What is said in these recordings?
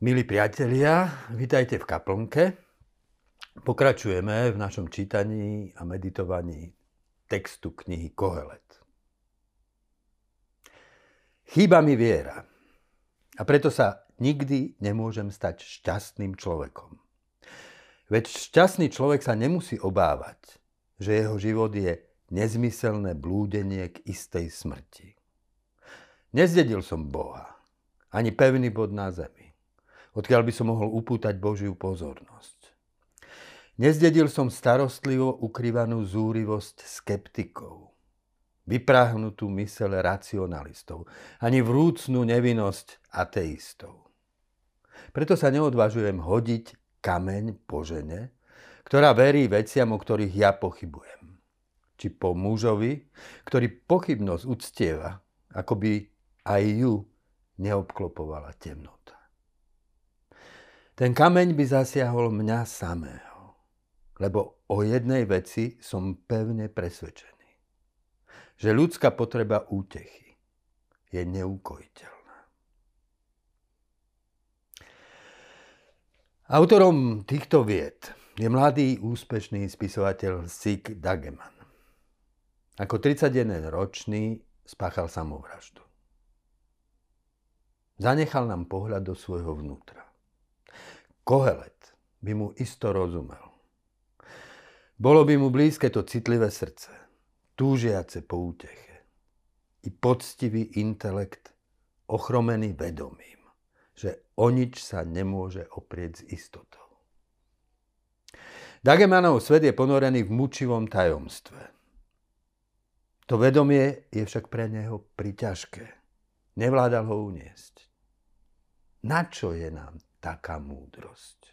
Milí priatelia, vítajte v kaplnke. Pokračujeme v našom čítaní a meditovaní textu knihy Kohelet. Chýba mi viera a preto sa nikdy nemôžem stať šťastným človekom. Veď šťastný človek sa nemusí obávať, že jeho život je nezmyselné blúdenie k istej smrti. Nezdedil som Boha, ani pevný bod na zemi odkiaľ by som mohol upútať Božiu pozornosť. Nezdedil som starostlivo ukrývanú zúrivosť skeptikov, vypráhnutú mysel racionalistov, ani vrúcnú nevinnosť ateistov. Preto sa neodvážujem hodiť kameň po žene, ktorá verí veciam, o ktorých ja pochybujem. Či po mužovi, ktorý pochybnosť uctieva, ako by aj ju neobklopovala temnota. Ten kameň by zasiahol mňa samého, lebo o jednej veci som pevne presvedčený. Že ľudská potreba útechy je neukojiteľná. Autorom týchto vied je mladý úspešný spisovateľ Sig Dageman. Ako 31 ročný spáchal samovraždu. Zanechal nám pohľad do svojho vnútra. Kohelet by mu isto rozumel. Bolo by mu blízke to citlivé srdce, túžiace po úteche. I poctivý intelekt, ochromený vedomím, že o nič sa nemôže oprieť s istotou. Dagemanov svet je ponorený v mučivom tajomstve. To vedomie je však pre neho priťažké. Nevládal ho uniesť. Na čo je nám taká múdrosť.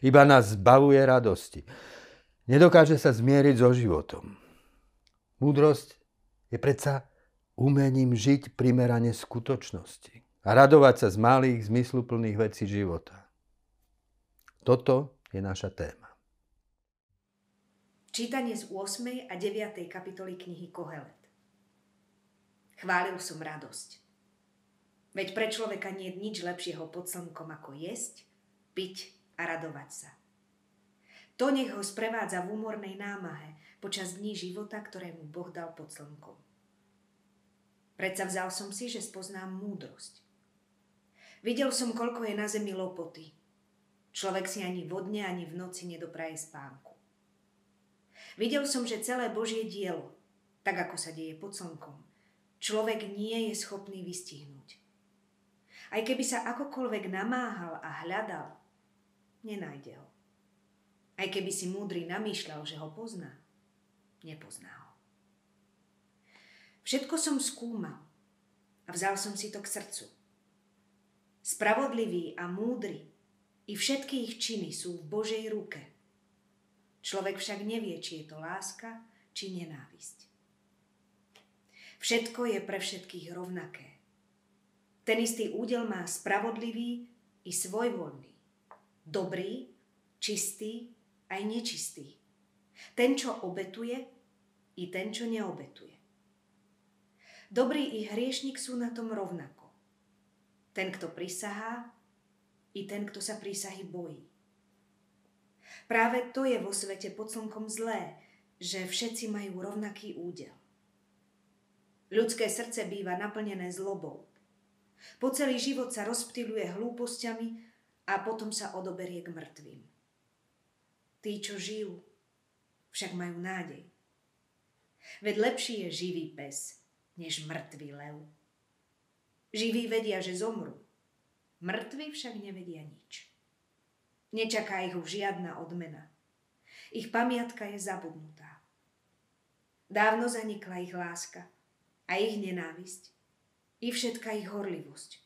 Iba nás zbavuje radosti. Nedokáže sa zmieriť so životom. Múdrosť je predsa umením žiť primerane skutočnosti a radovať sa z malých, zmysluplných vecí života. Toto je naša téma. Čítanie z 8. a 9. kapitoly knihy Kohelet. Chválil som radosť Veď pre človeka nie je nič lepšieho pod slnkom ako jesť, piť a radovať sa. To nech ho sprevádza v úmornej námahe počas dní života, ktoré mu Boh dal pod slnkom. Predsa vzal som si, že spoznám múdrosť. Videl som, koľko je na zemi lopoty. Človek si ani vodne, ani v noci nedopraje spánku. Videl som, že celé Božie dielo, tak ako sa deje pod slnkom, človek nie je schopný vystihnúť. Aj keby sa akokoľvek namáhal a hľadal, nenájde ho. Aj keby si múdry namýšľal, že ho pozná, nepozná ho. Všetko som skúmal a vzal som si to k srdcu. Spravodlivý a múdry i všetky ich činy sú v Božej ruke. Človek však nevie, či je to láska, či nenávisť. Všetko je pre všetkých rovnaké. Ten istý údel má spravodlivý i svojvoľný. Dobrý, čistý aj nečistý. Ten, čo obetuje, i ten, čo neobetuje. Dobrý i hriešnik sú na tom rovnako. Ten, kto prisahá, i ten, kto sa prísahy bojí. Práve to je vo svete pod slnkom zlé, že všetci majú rovnaký údel. Ľudské srdce býva naplnené zlobou, po celý život sa rozptýluje hlúpostiami a potom sa odoberie k mŕtvým. Tí, čo žijú, však majú nádej. Veď lepší je živý pes, než mŕtvý lev. Živí vedia, že zomru. Mŕtvi však nevedia nič. Nečaká ich už žiadna odmena. Ich pamiatka je zabudnutá. Dávno zanikla ich láska a ich nenávisť i všetka ich horlivosť.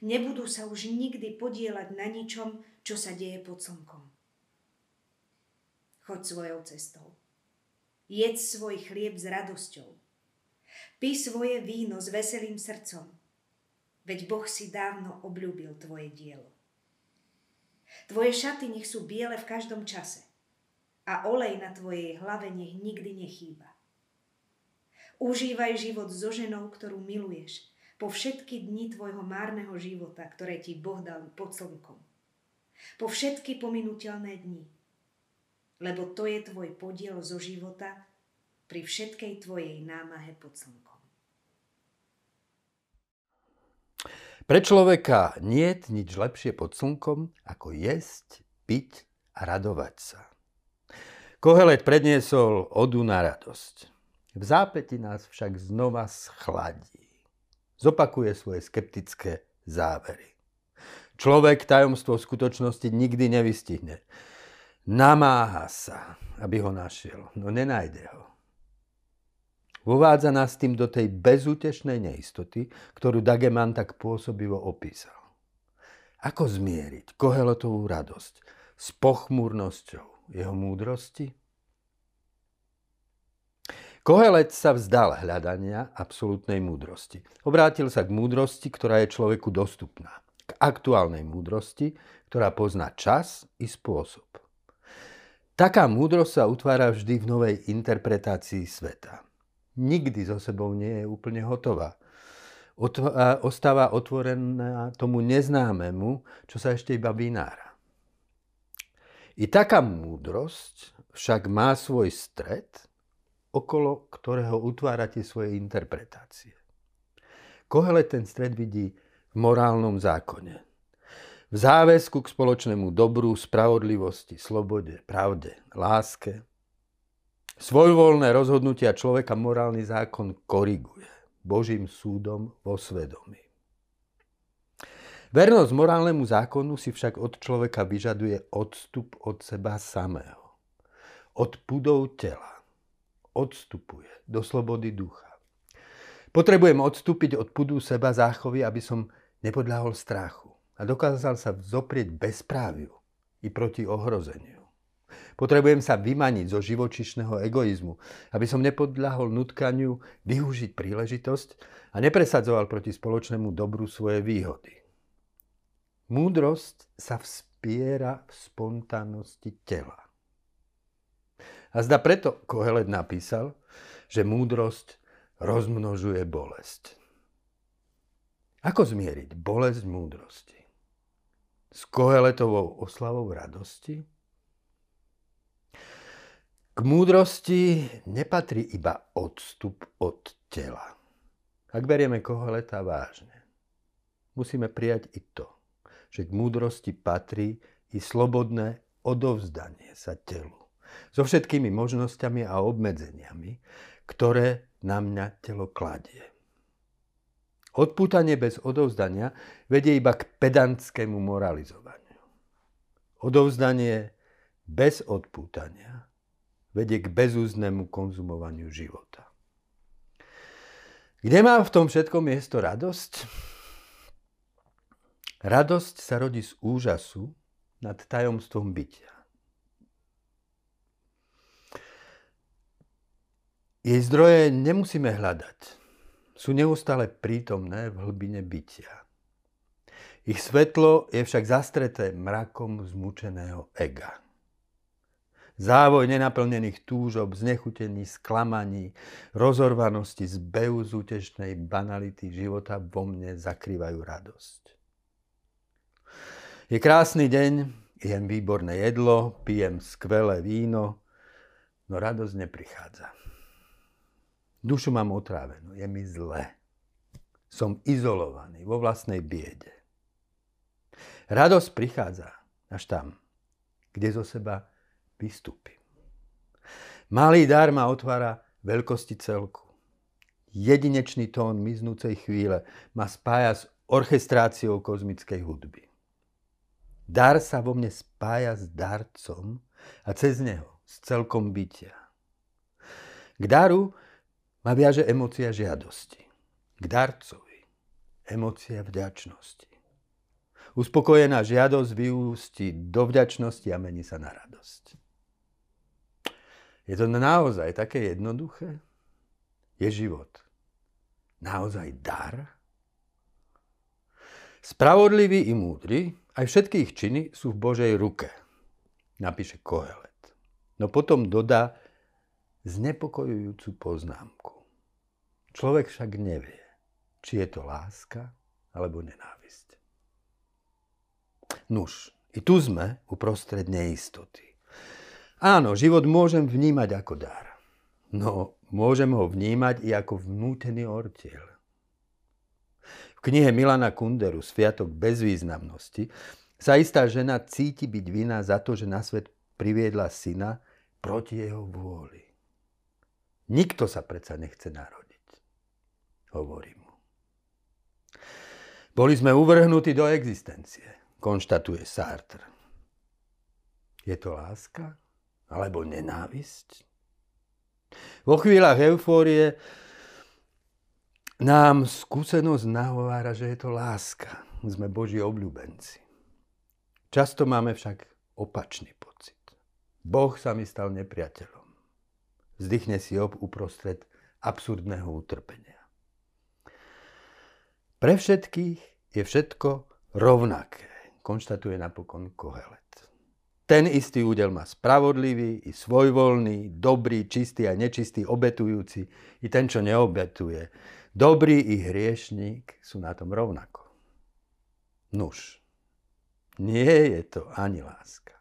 Nebudú sa už nikdy podielať na ničom, čo sa deje pod slnkom. Choď svojou cestou. Jedz svoj chlieb s radosťou. Pí svoje víno s veselým srdcom, veď Boh si dávno obľúbil tvoje dielo. Tvoje šaty nech sú biele v každom čase a olej na tvojej hlave nech nikdy nechýba. Užívaj život so ženou, ktorú miluješ, po všetky dni tvojho márneho života, ktoré ti Boh dal pod slnkom. Po všetky pominuteľné dni. Lebo to je tvoj podiel zo života pri všetkej tvojej námahe pod slnkom. Pre človeka nie je nič lepšie pod slnkom, ako jesť, piť a radovať sa. Kohelet predniesol odu na radosť. V zápäti nás však znova schladí zopakuje svoje skeptické závery. Človek tajomstvo skutočnosti nikdy nevystihne. Namáha sa, aby ho našiel, no nenájde ho. Uvádza nás tým do tej bezútešnej neistoty, ktorú Dageman tak pôsobivo opísal. Ako zmieriť Kohelotovú radosť s pochmúrnosťou jeho múdrosti? Kohelet sa vzdal hľadania absolútnej múdrosti. Obrátil sa k múdrosti, ktorá je človeku dostupná. K aktuálnej múdrosti, ktorá pozná čas i spôsob. Taká múdrosť sa utvára vždy v novej interpretácii sveta. Nikdy so sebou nie je úplne hotová. ostáva otvorená tomu neznámemu, čo sa ešte iba vynára. I taká múdrosť však má svoj stred – okolo ktorého utvárate svoje interpretácie. Kohelet ten stred vidí v morálnom zákone. V záväzku k spoločnému dobru, spravodlivosti, slobode, pravde, láske. Svojvoľné rozhodnutia človeka morálny zákon koriguje Božím súdom vo svedomí. Vernosť morálnemu zákonu si však od človeka vyžaduje odstup od seba samého, od pudov tela odstupuje do slobody ducha. Potrebujem odstúpiť od pudu seba záchovy, aby som nepodľahol strachu a dokázal sa vzoprieť bezpráviu i proti ohrozeniu. Potrebujem sa vymaniť zo živočišného egoizmu, aby som nepodľahol nutkaniu využiť príležitosť a nepresadzoval proti spoločnému dobru svoje výhody. Múdrosť sa vspiera v spontánnosti tela. A zda preto Kohelet napísal, že múdrosť rozmnožuje bolesť. Ako zmieriť bolesť múdrosti? S Koheletovou oslavou radosti? K múdrosti nepatrí iba odstup od tela. Ak berieme Koheleta vážne, musíme prijať i to, že k múdrosti patrí i slobodné odovzdanie sa telu so všetkými možnosťami a obmedzeniami, ktoré na mňa telo kladie. Odpútanie bez odovzdania vedie iba k pedantskému moralizovaniu. Odovzdanie bez odpútania vedie k bezúznému konzumovaniu života. Kde má v tom všetkom miesto radosť? Radosť sa rodí z úžasu nad tajomstvom bytia. Jej zdroje nemusíme hľadať. Sú neustále prítomné v hlbine bytia. Ich svetlo je však zastreté mrakom zmučeného ega. Závoj nenaplnených túžob, znechutení, sklamaní, rozorvanosti, z útešnej banality života vo mne zakrývajú radosť. Je krásny deň, jem výborné jedlo, pijem skvelé víno, no radosť neprichádza. Dušu mám otrávenú, je mi zle. Som izolovaný vo vlastnej biede. Radosť prichádza až tam, kde zo seba vystúpim. Malý dar ma otvára veľkosti celku. Jedinečný tón miznúcej chvíle ma spája s orchestráciou kozmickej hudby. Dar sa vo mne spája s darcom a cez neho s celkom bytia. K daru ma viaže emocia žiadosti. K darcovi emocia vďačnosti. Uspokojená žiadosť vyústi do vďačnosti a mení sa na radosť. Je to naozaj také jednoduché? Je život naozaj dar? Spravodlivý i múdry, aj všetky ich činy sú v Božej ruke, napíše Kohelet. No potom dodá znepokojujúcu poznámku. Človek však nevie, či je to láska alebo nenávisť. Nuž, i tu sme uprostred neistoty. Áno, život môžem vnímať ako dar. No, môžem ho vnímať i ako vnútený ortiel. V knihe Milana Kunderu Sviatok bezvýznamnosti sa istá žena cíti byť vina za to, že na svet priviedla syna proti jeho vôli. Nikto sa predsa nechce narodiť, hovorí mu. Boli sme uvrhnutí do existencie, konštatuje Sartre. Je to láska alebo nenávisť? Vo chvíľach eufórie nám skúsenosť nahovára, že je to láska. Sme Boží obľúbenci. Často máme však opačný pocit. Boh sa mi stal nepriateľom. Zdychne si ob uprostred absurdného utrpenia. Pre všetkých je všetko rovnaké, konštatuje napokon Kohelet. Ten istý údel má spravodlivý i svojvoľný, dobrý, čistý a nečistý, obetujúci i ten, čo neobetuje. Dobrý i hriešník sú na tom rovnako. Nuž, nie je to ani láska,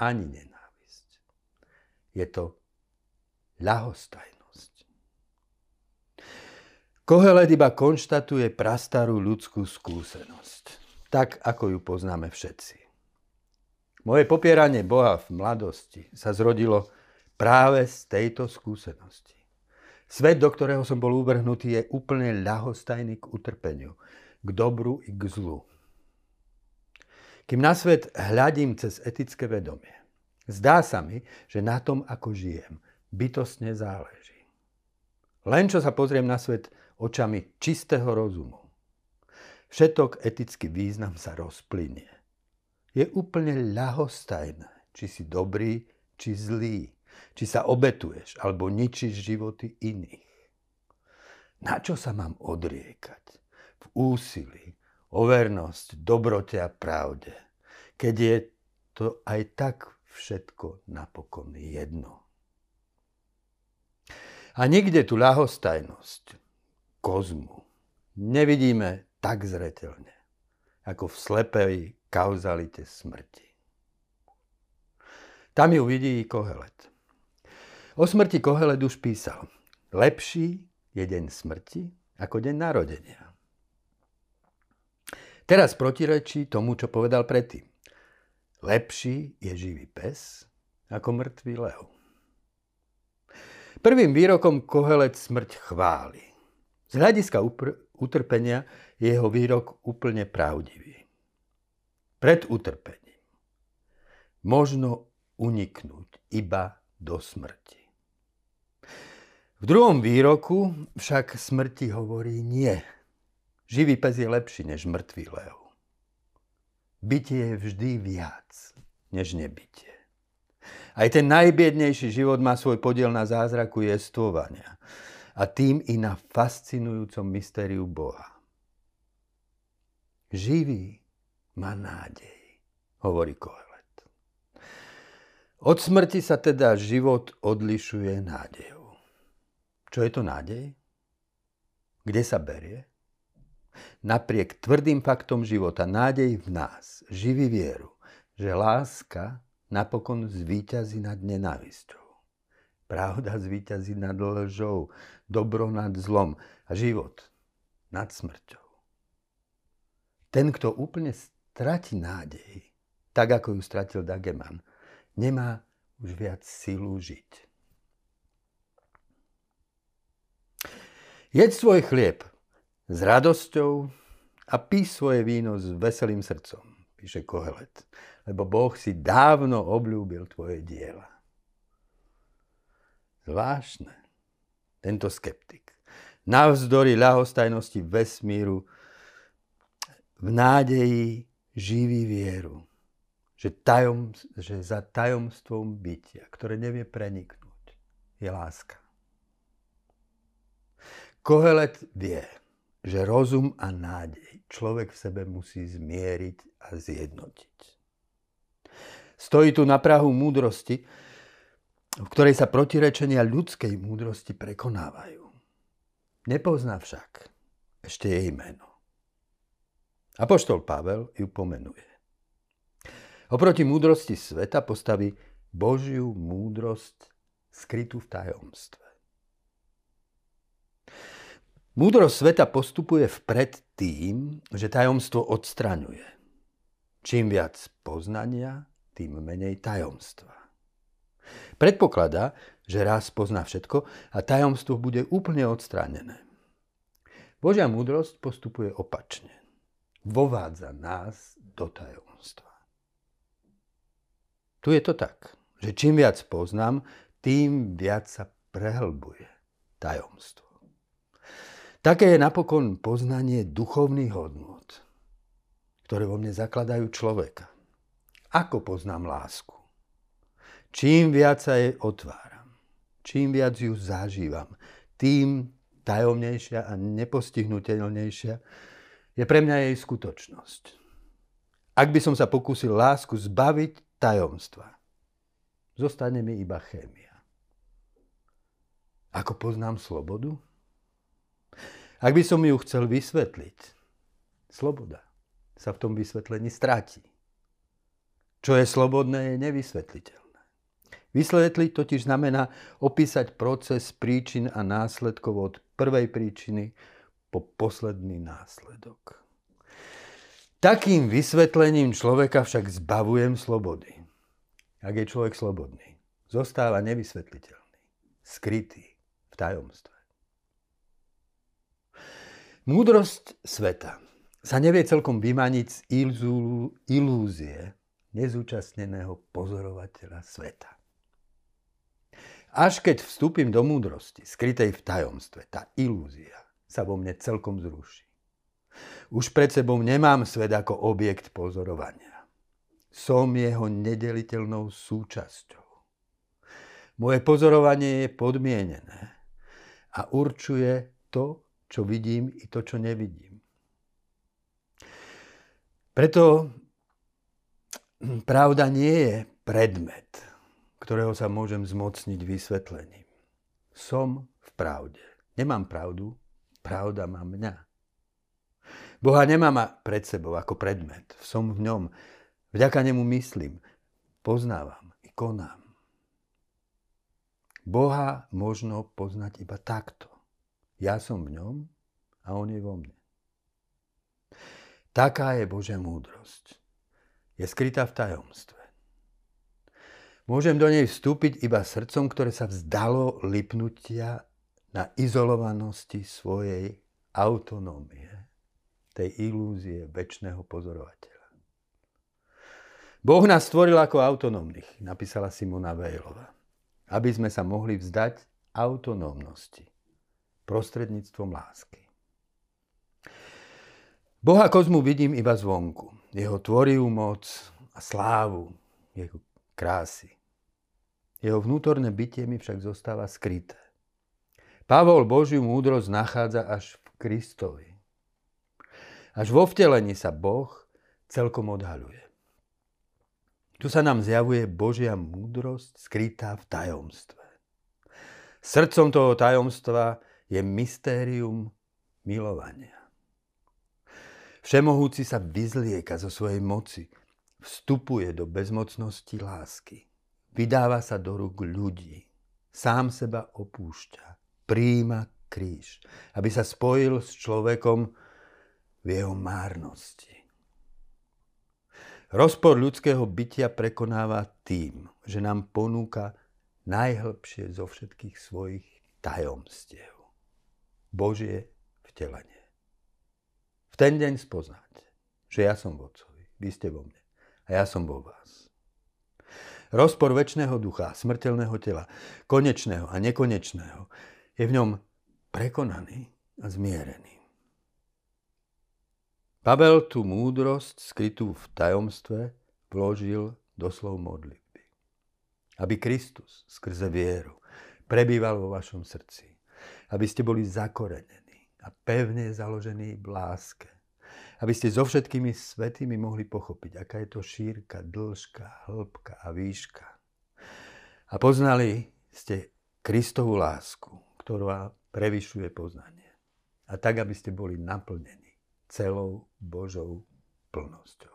ani nenávisť. Je to ľahostajnosť. Kohelet iba konštatuje prastarú ľudskú skúsenosť, tak ako ju poznáme všetci. Moje popieranie Boha v mladosti sa zrodilo práve z tejto skúsenosti. Svet, do ktorého som bol uvrhnutý, je úplne ľahostajný k utrpeniu, k dobru i k zlu. Kým na svet hľadím cez etické vedomie, zdá sa mi, že na tom, ako žijem, bytostne záleží. Len čo sa pozriem na svet očami čistého rozumu, všetok etický význam sa rozplynie. Je úplne ľahostajné, či si dobrý, či zlý, či sa obetuješ alebo ničíš životy iných. Na čo sa mám odriekať? V úsilí, o vernosť, dobrote a pravde, keď je to aj tak všetko napokon jedno. A nikde tu ľahostajnosť, kozmu, nevidíme tak zretelne, ako v slepej kauzalite smrti. Tam ju vidí i Kohelet. O smrti Kohelet už písal. Lepší je deň smrti ako deň narodenia. Teraz protirečí tomu, čo povedal predtým. Lepší je živý pes ako mŕtvý lev. Prvým výrokom Kohelet smrť chváli. Z hľadiska utrpenia je jeho výrok úplne pravdivý. Pred utrpením možno uniknúť iba do smrti. V druhom výroku však smrti hovorí nie. Živý pes je lepší než mŕtvý lev. Bytie je vždy viac než nebytie. Aj ten najbiednejší život má svoj podiel na zázraku jestvovania a tým i na fascinujúcom mystériu Boha. Živý má nádej, hovorí Kohelet. Od smrti sa teda život odlišuje nádejou. Čo je to nádej? Kde sa berie? napriek tvrdým faktom života nádej v nás živí vieru, že láska napokon zvíťazí nad nenávisťou. Pravda zvíťazí nad lžou, dobro nad zlom a život nad smrťou. Ten, kto úplne stratí nádej, tak ako ju stratil Dageman, nemá už viac silu žiť. Jeď svoj chlieb, s radosťou a pí svoje víno s veselým srdcom, píše Kohelet, lebo Boh si dávno obľúbil tvoje diela. Zvláštne, tento skeptik. Navzdory ľahostajnosti vesmíru v nádeji živí vieru, že, tajom, že za tajomstvom bytia, ktoré nevie preniknúť, je láska. Kohelet vie, že rozum a nádej človek v sebe musí zmieriť a zjednotiť. Stojí tu na prahu múdrosti, v ktorej sa protirečenia ľudskej múdrosti prekonávajú. Nepozná však ešte jej meno. Apoštol Pavel ju pomenuje. Oproti múdrosti sveta postaví Božiu múdrosť skrytú v tajomstve. Múdrosť sveta postupuje vpred tým, že tajomstvo odstraňuje. Čím viac poznania, tým menej tajomstva. Predpokladá, že raz pozná všetko a tajomstvo bude úplne odstránené. Božia múdrosť postupuje opačne. Vovádza nás do tajomstva. Tu je to tak, že čím viac poznám, tým viac sa prehlbuje tajomstvo. Také je napokon poznanie duchovných hodnot, ktoré vo mne zakladajú človeka. Ako poznám lásku? Čím viac sa jej otváram, čím viac ju zažívam, tým tajomnejšia a nepostihnutelnejšia je pre mňa jej skutočnosť. Ak by som sa pokúsil lásku zbaviť tajomstva, zostane mi iba chémia. Ako poznám slobodu? Ak by som ju chcel vysvetliť, sloboda sa v tom vysvetlení stráti. Čo je slobodné, je nevysvetliteľné. Vysvetliť totiž znamená opísať proces príčin a následkov od prvej príčiny po posledný následok. Takým vysvetlením človeka však zbavujem slobody. Ak je človek slobodný, zostáva nevysvetliteľný, skrytý v tajomstve. Múdrosť sveta sa nevie celkom vymaniť z ilúzie nezúčastneného pozorovateľa sveta. Až keď vstúpim do múdrosti, skrytej v tajomstve, tá ilúzia sa vo mne celkom zruší. Už pred sebou nemám svet ako objekt pozorovania. Som jeho nedeliteľnou súčasťou. Moje pozorovanie je podmienené a určuje to, čo vidím i to, čo nevidím. Preto pravda nie je predmet, ktorého sa môžem zmocniť vysvetlením. Som v pravde. Nemám pravdu, pravda má mňa. Boha nemám pred sebou ako predmet. Som v ňom. Vďaka nemu myslím, poznávam i konám. Boha možno poznať iba takto. Ja som v ňom a on je vo mne. Taká je Božia múdrosť. Je skrytá v tajomstve. Môžem do nej vstúpiť iba srdcom, ktoré sa vzdalo lipnutia na izolovanosti svojej autonómie, tej ilúzie väčšného pozorovateľa. Boh nás stvoril ako autonómnych, napísala Simona Vejlova, aby sme sa mohli vzdať autonómnosti prostredníctvom lásky. Boha kozmu vidím iba zvonku. Jeho tvorivú moc a slávu, jeho krásy. Jeho vnútorné bytie mi však zostáva skryté. Pavol Božiu múdrosť nachádza až v Kristovi. Až vo vtelení sa Boh celkom odhaľuje. Tu sa nám zjavuje Božia múdrosť skrytá v tajomstve. Srdcom toho tajomstva je mystérium milovania. Všemohúci sa vyzlieka zo svojej moci, vstupuje do bezmocnosti lásky, vydáva sa do rúk ľudí, sám seba opúšťa, príjima kríž, aby sa spojil s človekom v jeho márnosti. Rozpor ľudského bytia prekonáva tým, že nám ponúka najhlbšie zo všetkých svojich tajomstiev. Božie vtelenie. V ten deň spoznáte, že ja som v Otcovi, vy ste vo mne a ja som vo vás. Rozpor väčšného ducha, smrteľného tela, konečného a nekonečného je v ňom prekonaný a zmierený. Pavel tú múdrosť skrytú v tajomstve vložil do slov modlitby. Aby Kristus skrze vieru prebýval vo vašom srdci aby ste boli zakorenení a pevne založení v láske. Aby ste so všetkými svetými mohli pochopiť, aká je to šírka, dĺžka, hĺbka a výška. A poznali ste Kristovú lásku, ktorá prevyšuje poznanie. a tak, aby ste boli naplnení celou Božou plnosťou.